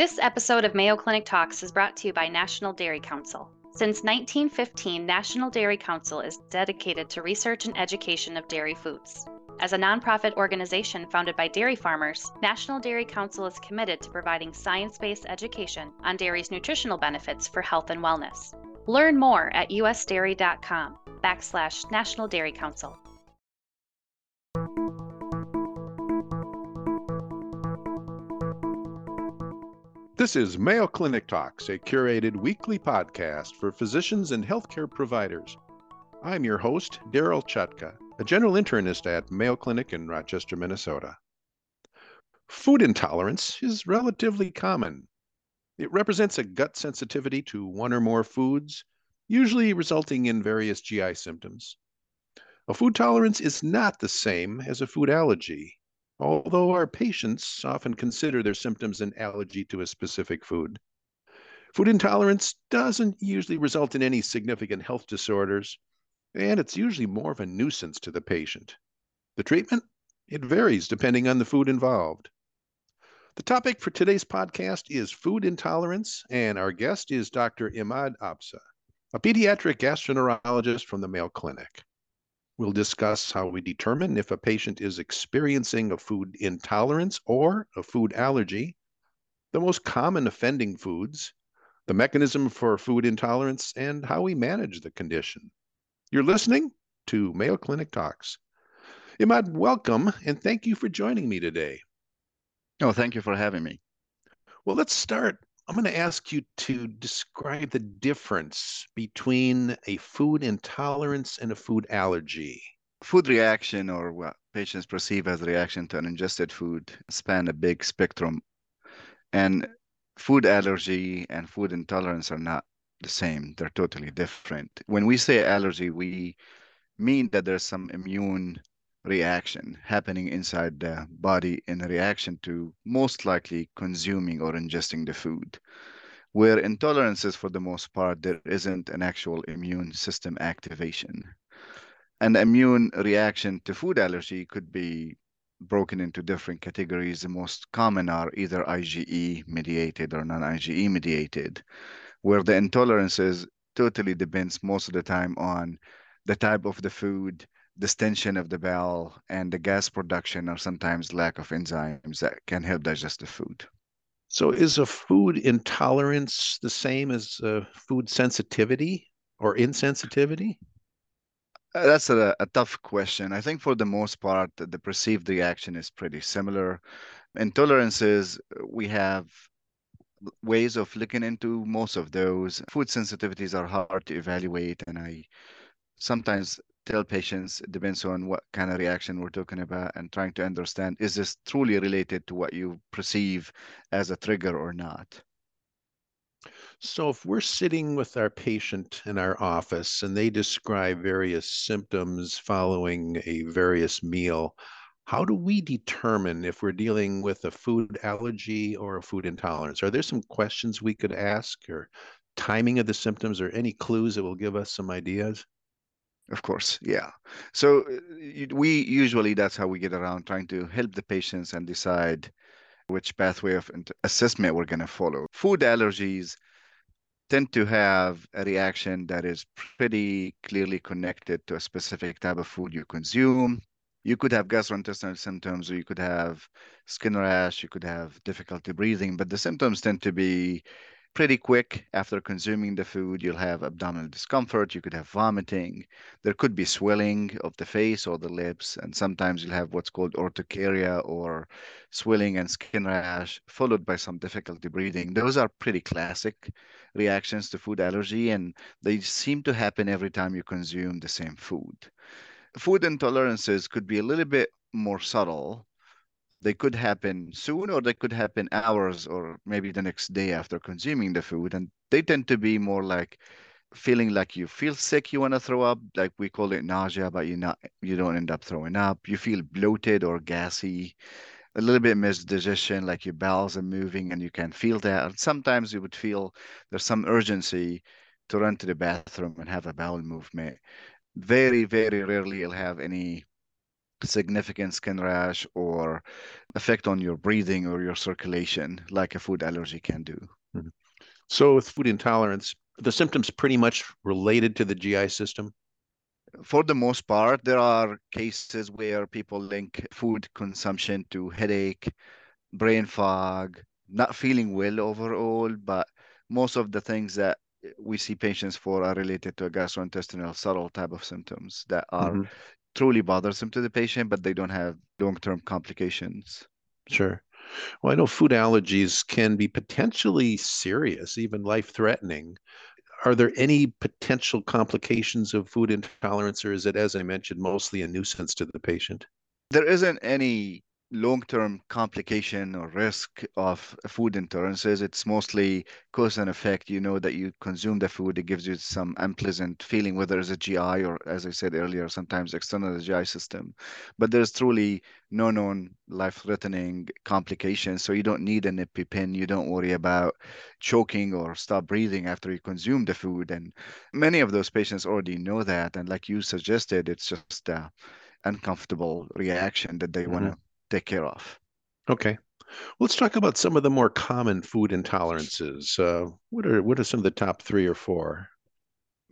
This episode of Mayo Clinic Talks is brought to you by National Dairy Council. Since 1915, National Dairy Council is dedicated to research and education of dairy foods. As a nonprofit organization founded by dairy farmers, National Dairy Council is committed to providing science based education on dairy's nutritional benefits for health and wellness. Learn more at usdairy.com backslash National Dairy Council. This is Mayo Clinic Talks, a curated weekly podcast for physicians and healthcare providers. I'm your host, Darryl Chutka, a general internist at Mayo Clinic in Rochester, Minnesota. Food intolerance is relatively common. It represents a gut sensitivity to one or more foods, usually resulting in various GI symptoms. A food tolerance is not the same as a food allergy, although our patients often consider their symptoms an allergy to a specific food. Food intolerance doesn't usually result in any significant health disorders, and it's usually more of a nuisance to the patient. The treatment? It varies depending on the food involved. The topic for today's podcast is food intolerance, and our guest is Dr. Imad Absah, a pediatric gastroenterologist from the Mayo Clinic. We'll discuss how we determine if a patient is experiencing a food intolerance or a food allergy, the most common offending foods, the mechanism for food intolerance, and how we manage the condition. You're listening to Mayo Clinic Talks. Imad, welcome, and thank you for joining me today. Oh, thank you for having me. Well, let's start I'm going to ask you to describe the difference between a food intolerance and a food allergy. Food reaction, or what patients perceive as a reaction to an ingested food, span a big spectrum. And food allergy and food intolerance are not the same, they're totally different. When we say allergy, we mean that there's some immune reaction happening inside the body in reaction to most likely consuming or ingesting the food. Where intolerances, for the most part, there isn't an actual immune system activation. An immune reaction to food allergy could be broken into different categories. The most common are either IgE mediated or non IgE mediated, where the intolerances totally depends most of the time on the type of the food, distension of the bowel and the gas production or sometimes lack of enzymes that can help digest the food. So, is a food intolerance the same as a food sensitivity or insensitivity? Uh, that's a, a, tough question. I think for the most part, the perceived reaction is pretty similar. Intolerances, we have ways of looking into most of those. Food sensitivities are hard to evaluate, and I sometimes tell patients it depends on what kind of reaction we're talking about and trying to understand is this truly related to what you perceive as a trigger or not? So if we're sitting with our patient in our office and they describe various symptoms following a various meal how do we determine if we're dealing with a food allergy or a food intolerance? Are there some questions we could ask or timing of the symptoms or any clues that will give us some ideas of course, yeah. So uh, we usually that's how we get around trying to help the patients and decide which pathway of assessment we're going to follow. Food allergies tend to have a reaction that is pretty clearly connected to a specific type of food you consume. You could have gastrointestinal symptoms, or you could have skin rash, you could have difficulty breathing, but the symptoms tend to be pretty quick after consuming the food. You'll have abdominal discomfort. You could have vomiting. There could be swelling of the face or the lips. And sometimes you'll have what's called urticaria or swelling and skin rash, followed by some difficulty breathing. Those are pretty classic reactions to food allergy, and they seem to happen every time you consume the same food. Food intolerances could be a little bit more subtle they could happen soon or they could happen hours or maybe the next day after consuming the food. And they tend to be more like feeling like you feel sick you want to throw up. Like we call it nausea but you not you don't end up throwing up. You feel bloated or gassy a little bit misdigestion like your bowels are moving and you can feel that. And sometimes you would feel there's some urgency to run to the bathroom and have a bowel movement. Very very rarely you'll have any significant skin rash or effect on your breathing or your circulation like a food allergy can do. Mm-hmm. So, with food intolerance, the symptoms pretty much related to the GI system? For the most part, there are cases where people link food consumption to headache, brain fog, not feeling well overall, but most of the things that we see patients for are related to a gastrointestinal subtle type of symptoms that are mm-hmm. Truly bothersome to the patient, but they don't have long-term complications. Sure. Well, I know food allergies can be potentially serious, even life-threatening. Are there any potential complications of food intolerance, or is it, as I mentioned, mostly a nuisance to the patient? There isn't any long-term complication or risk of food intolerances. It's mostly cause and effect. You know that you consume the food, it gives you some unpleasant feeling, whether it's a GI or, as I said earlier, sometimes external GI system. But there's truly no known life-threatening complications. So you don't need an EpiPen. You don't worry about choking or stop breathing after you consume the food. And many of those patients already know that. And like you suggested, it's just a uncomfortable reaction that they mm-hmm. want to take care of. Okay. Let's talk about some of the more common food intolerances. Uh, what are what are some of the top three or four?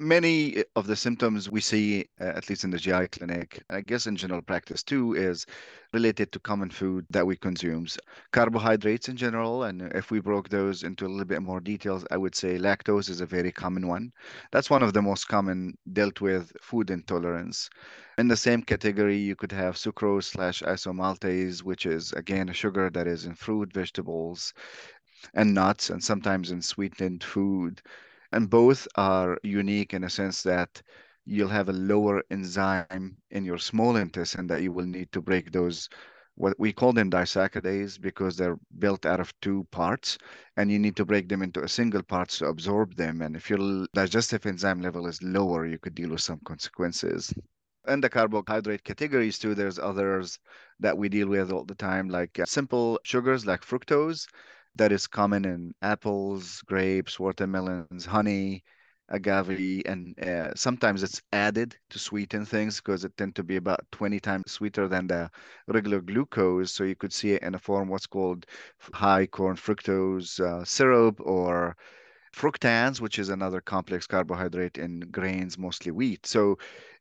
Many of the symptoms we see, uh, at least in the GI clinic, I guess in general practice too, is related to common food that we consume. Carbohydrates in general, and if we broke those into a little bit more details, I would say lactose is a very common one. That's one of the most common dealt with food intolerance. In the same category, you could have sucrase slash isomaltase, which is again a sugar that is in fruit, vegetables, and nuts, and sometimes in sweetened food and both are unique in a sense that you'll have a lower enzyme in your small intestine that you will need to break those what we call them disaccharides because they're built out of two parts and you need to break them into a single part to absorb them. And if your digestive enzyme level is lower you could deal with some consequences. In the carbohydrate categories too there's others that we deal with all the time like uh, simple sugars like fructose that is common in apples, grapes, watermelons, honey, agave, and uh, sometimes it's added to sweeten things because it tend to be about 20 times sweeter than the regular glucose. So you could see it in a form what's called high corn fructose uh, syrup or fructans, which is another complex carbohydrate in grains, mostly wheat. So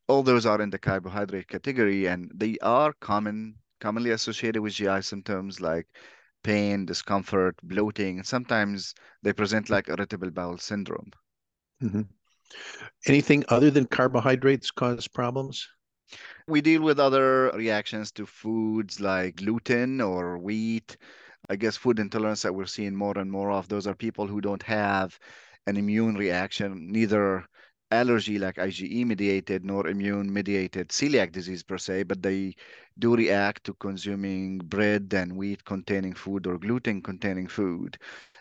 all those are in the carbohydrate category, and they are common, commonly associated with GI symptoms like pain, discomfort, bloating. Sometimes they present like irritable bowel syndrome. Mm-hmm. Anything other than carbohydrates cause problems? We deal with other reactions to foods like gluten or wheat. I guess food intolerance that we're seeing more and more of, those are people who don't have an immune reaction, neither allergy like IgE mediated nor immune mediated celiac disease per se, but they do react to consuming bread and wheat containing food or gluten containing food.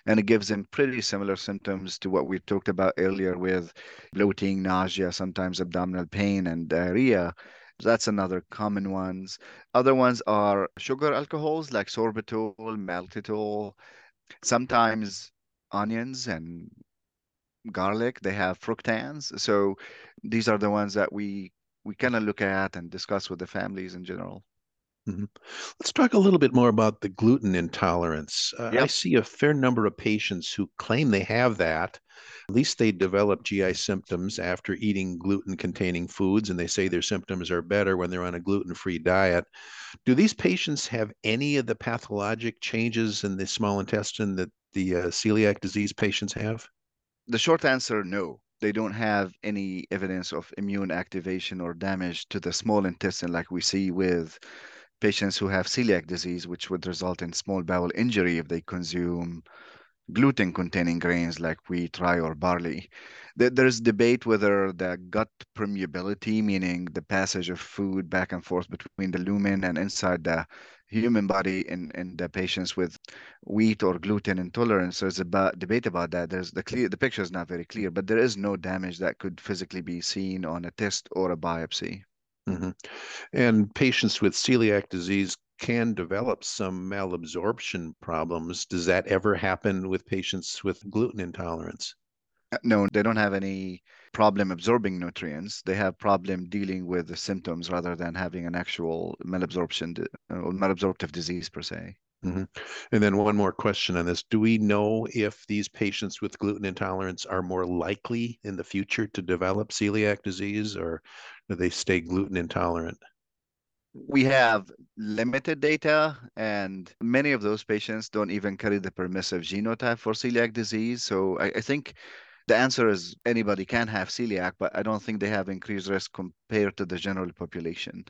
And it gives them pretty similar symptoms to what we talked about earlier with bloating, nausea, sometimes abdominal pain, and diarrhea. That's another common ones. Other ones are sugar alcohols like sorbitol, maltitol, sometimes onions and garlic, they have fructans. So these are the ones that we we kind of look at and discuss with the families in general. Mm-hmm. Let's talk a little bit more about the gluten intolerance. Uh, yep. I see a fair number of patients who claim they have that. At least they develop GI symptoms after eating gluten containing foods, and they say their symptoms are better when they're on a gluten free diet. Do these patients have any of the pathologic changes in the small intestine that the uh, celiac disease patients have? The short answer no. They don't have any evidence of immune activation or damage to the small intestine like we see with patients who have celiac disease, which would result in small bowel injury if they consume gluten containing grains like wheat, rye, or barley. There's debate whether the gut permeability, meaning the passage of food back and forth between the lumen and inside the human body in, in the patients with wheat or gluten intolerance. So There's about debate about that. There's the clear the picture is not very clear, but there is no damage that could physically be seen on a test or a biopsy. Mm-hmm. And patients with celiac disease can develop some malabsorption problems. Does that ever happen with patients with gluten intolerance? No, they don't have any problem absorbing nutrients. They have problem dealing with the symptoms rather than having an actual malabsorption or malabsorptive disease per se. Mm-hmm. And then one more question on this. Do we know if these patients with gluten intolerance are more likely in the future to develop celiac disease or do they stay gluten intolerant? We have limited data, and many of those patients don't even carry the permissive genotype for celiac disease. So I, I think the answer is anybody can have celiac, but I don't think they have increased risk compared to the general population.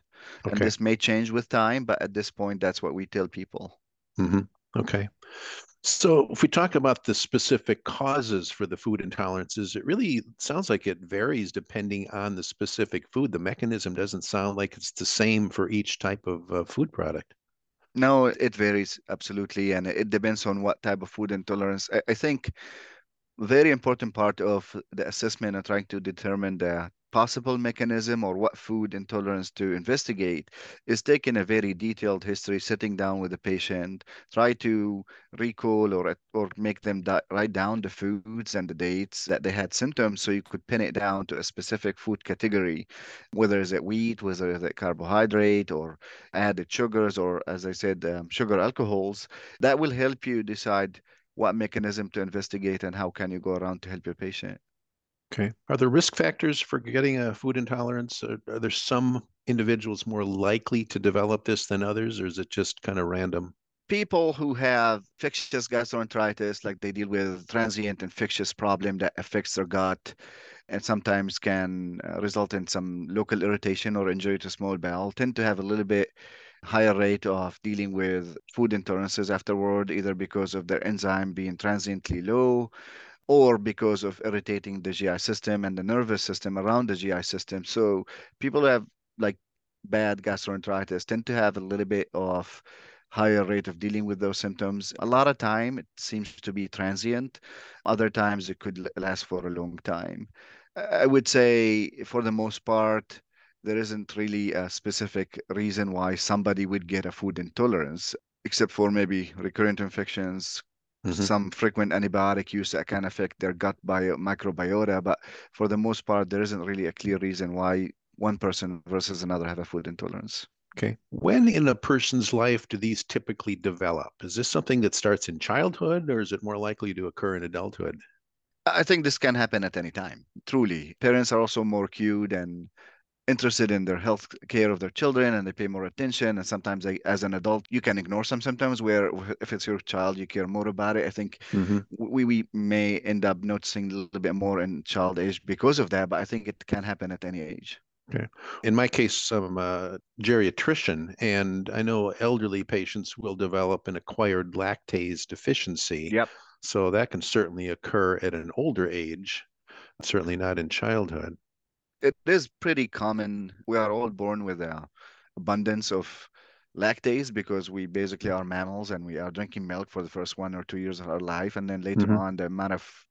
Okay. And this may change with time, but at this point, that's what we tell people. Mm-hmm. Okay. So, if we talk about the specific causes for the food intolerances, it really sounds like it varies depending on the specific food. The mechanism doesn't sound like it's the same for each type of uh, food product. No, it varies absolutely, and it depends on what type of food intolerance. I, I think very important part of the assessment and trying to determine the possible mechanism or what food intolerance to investigate is taking a very detailed history, sitting down with the patient, try to recall or or make them di- write down the foods and the dates that they had symptoms, so you could pin it down to a specific food category, whether is it wheat, whether is it carbohydrate or added sugars, or as I said, um, sugar alcohols. That will help you decide what mechanism to investigate and how can you go around to help your patient. Okay. Are there risk factors for getting a food intolerance? Are, are there some individuals more likely to develop this than others, or is it just kind of random? People who have infectious gastroenteritis, like they deal with transient infectious problem that affects their gut and sometimes can uh, result in some local irritation or injury to small bowel, tend to have a little bit higher rate of dealing with food intolerances afterward, either because of their enzyme being transiently low or because of irritating the GI system and the nervous system around the GI system. So people who have like bad gastroenteritis tend to have a little bit of higher rate of dealing with those symptoms. A lot of time it seems to be transient. Other times it could last for a long time. I would say for the most part, there isn't really a specific reason why somebody would get a food intolerance, except for maybe recurrent infections, mm-hmm. some frequent antibiotic use that can affect their gut bio microbiota. But for the most part, there isn't really a clear reason why one person versus another have a food intolerance. Okay. When in a person's life do these typically develop? Is this something that starts in childhood or is it more likely to occur in adulthood? I think this can happen at any time, truly. Parents are also more cued and interested in their health care of their children and they pay more attention and sometimes they, as an adult you can ignore some symptoms where if it's your child you care more about it i think mm-hmm. we, we may end up noticing a little bit more in child age because of that but i think it can happen at any age Okay. In my case, I'm a geriatrician, and I know elderly patients will develop an acquired lactase deficiency. Yep. So that can certainly occur at an older age, certainly not in childhood it is pretty common. We are all born with a abundance of lactase because we basically are mammals and we are drinking milk for the first one or two years of our life, and then later mm-hmm. on the amount of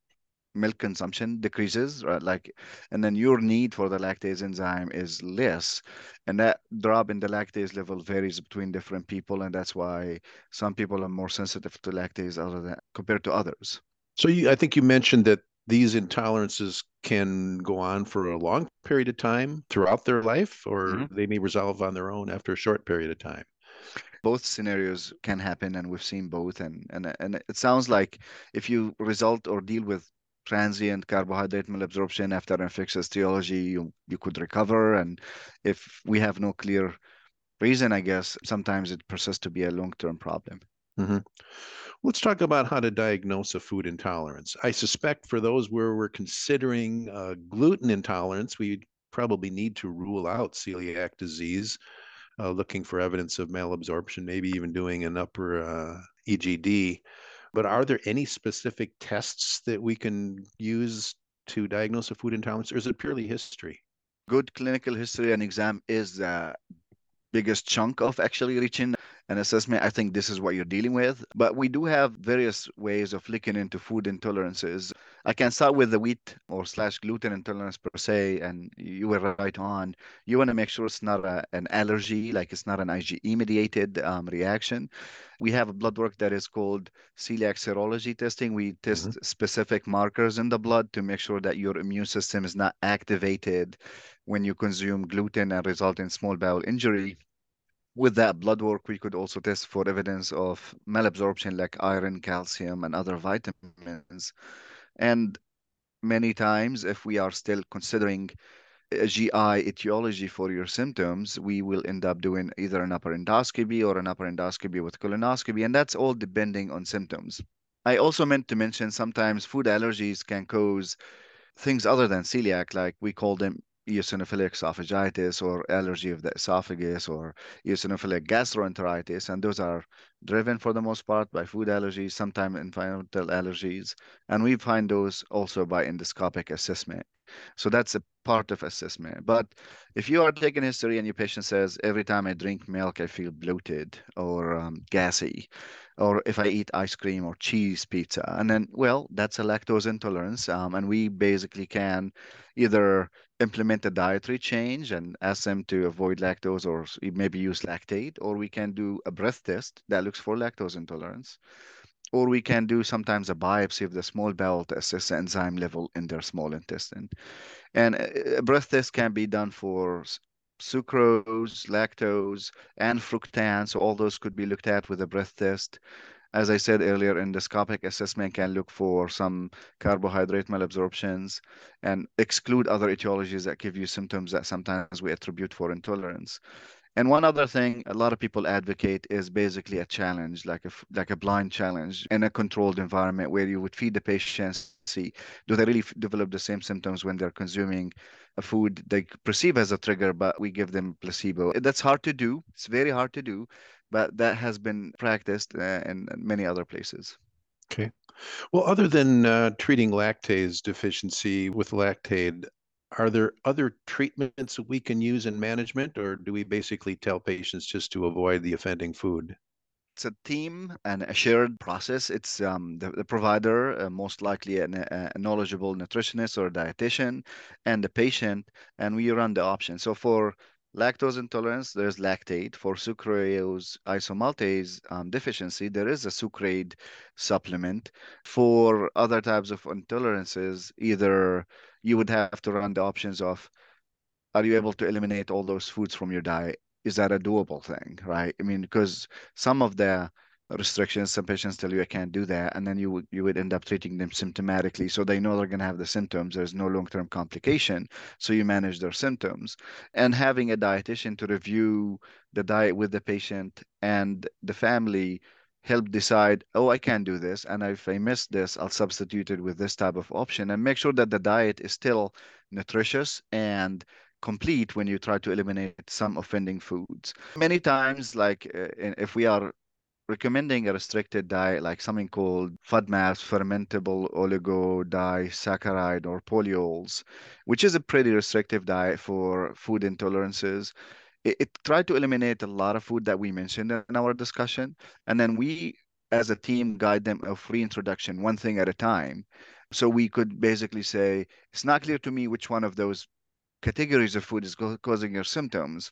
milk consumption decreases, right? Like, and then your need for the lactase enzyme is less, and that drop in the lactase level varies between different people, and that's why some people are more sensitive to lactase other than compared to others. So you, I think you mentioned that these intolerances can go on for a long period of time throughout their life, or mm-hmm. they may resolve on their own after a short period of time. Both scenarios can happen, and we've seen both. And and and it sounds like if you result or deal with transient carbohydrate malabsorption after infectious etiology, you you could recover. And if we have no clear reason, I guess sometimes it persists to be a long-term problem. Mm-hmm. Let's talk about how to diagnose a food intolerance. I suspect for those where we're considering uh, gluten intolerance, we probably need to rule out celiac disease, uh, looking for evidence of malabsorption, maybe even doing an upper uh, EGD. But are there any specific tests that we can use to diagnose a food intolerance, or is it purely history? Good clinical history and exam is the biggest chunk of actually reaching an assessment, I think this is what you're dealing with. But we do have various ways of looking into food intolerances. I can start with the wheat or slash gluten intolerance per se, and you were right on. You want to make sure it's not a, an allergy, like it's not an IgE mediated um, reaction. We have a blood work that is called celiac serology testing. We test mm-hmm. specific markers in the blood to make sure that your immune system is not activated when you consume gluten and result in small bowel injury. With that blood work, we could also test for evidence of malabsorption like iron, calcium, and other vitamins. And many times, if we are still considering GI etiology for your symptoms, we will end up doing either an upper endoscopy or an upper endoscopy with colonoscopy, and that's all depending on symptoms. I also meant to mention sometimes food allergies can cause things other than celiac, like we call them eosinophilic esophagitis or allergy of the esophagus or eosinophilic gastroenteritis. And those are driven for the most part by food allergies, sometimes environmental allergies. And we find those also by endoscopic assessment. So that's a part of assessment. But if you are taking history and your patient says, every time I drink milk, I feel bloated or um, gassy, or if I eat ice cream or cheese pizza, and then, well, that's a lactose intolerance. Um, and we basically can either implement a dietary change and ask them to avoid lactose or maybe use Lactaid, or we can do a breath test that looks for lactose intolerance or we can do sometimes a biopsy of the small bowel to assess the enzyme level in their small intestine. And uh, a breath test can be done for sucrose, lactose, and fructan. So all those could be looked at with a breath test. As I said earlier, endoscopic assessment can look for some carbohydrate malabsorptions and exclude other etiologies that give you symptoms that sometimes we attribute for intolerance. And one other thing a lot of people advocate is basically a challenge, like a like a blind challenge in a controlled environment where you would feed the patients, see do they really develop the same symptoms when they're consuming a food they perceive as a trigger, but we give them placebo. That's hard to do. It's very hard to do, but that has been practiced uh, in many other places. Okay. Well, other than uh, treating lactase deficiency with Lactaid, are there other treatments that we can use in management, or do we basically tell patients just to avoid the offending food? It's a team and a shared process. It's um, the, the provider, uh, most likely a, a, knowledgeable nutritionist or dietitian, and the patient, and we run the option. So for lactose intolerance, there's Lactaid. For sucrase isomaltase um, deficiency, there is a Sucraid supplement. For other types of intolerances, either you would have to run the options of are you able to eliminate all those foods from your diet? Is that a doable thing, right? I mean, because some of the restrictions, some patients tell you I can't do that, and then you would you would end up treating them symptomatically, so they know they're going to have the symptoms. There's no long-term complication, so you manage their symptoms. And having a dietitian to review the diet with the patient and the family help decide, oh, I can't do this. And if I miss this, I'll substitute it with this type of option and make sure that the diet is still nutritious and complete when you try to eliminate some offending foods. Many times, like uh, if we are recommending a restricted diet like something called FODMAPs, fermentable oligodisaccharide or polyols, which is a pretty restrictive diet for food intolerances it, it tried to eliminate a lot of food that we mentioned in our discussion. And then we, as a team, guide them a free introduction, one thing at a time. So we could basically say, it's not clear to me which one of those categories of food is causing your symptoms.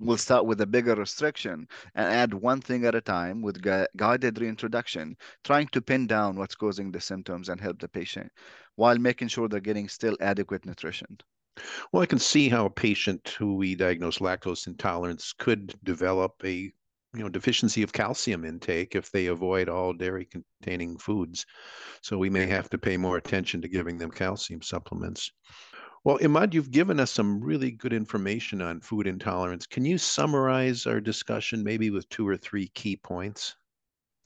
We'll start with a bigger restriction and add one thing at a time with gu guided reintroduction, trying to pin down what's causing the symptoms and help the patient while making sure they're getting still adequate nutrition. Well, I can see how a patient who we diagnose lactose intolerance could develop a you know deficiency of calcium intake if they avoid all dairy containing foods. So we may have to pay more attention to giving them calcium supplements. Well, Imad, you've given us some really good information on food intolerance. Can you summarize our discussion maybe with two or three key points?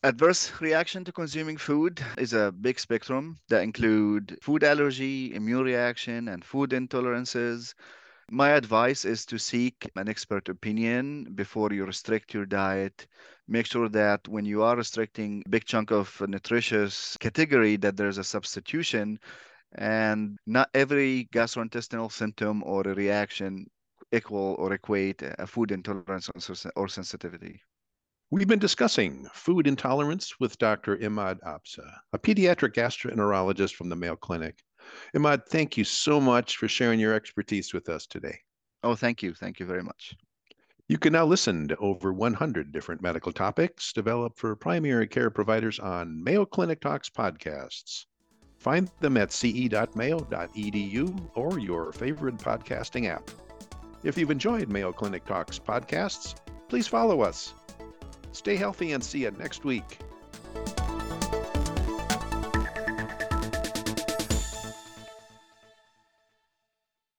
Adverse reaction to consuming food is a big spectrum that include food allergy, immune reaction, and food intolerances. My advice is to seek an expert opinion before you restrict your diet. Make sure that when you are restricting a big chunk of a nutritious category that there's a substitution and not every gastrointestinal symptom or a reaction equal or equate a food intolerance or sensitivity. We've been discussing food intolerance with Dr. Imad Absah, a pediatric gastroenterologist from the Mayo Clinic. Imad, thank you so much for sharing your expertise with us today. Oh, thank you. Thank you very much. You can now listen to over 100 different medical topics developed for primary care providers on Mayo Clinic Talks podcasts. Find them at ce.mayo.edu or your favorite podcasting app. If you've enjoyed Mayo Clinic Talks podcasts, please follow us. Stay healthy and see you next week.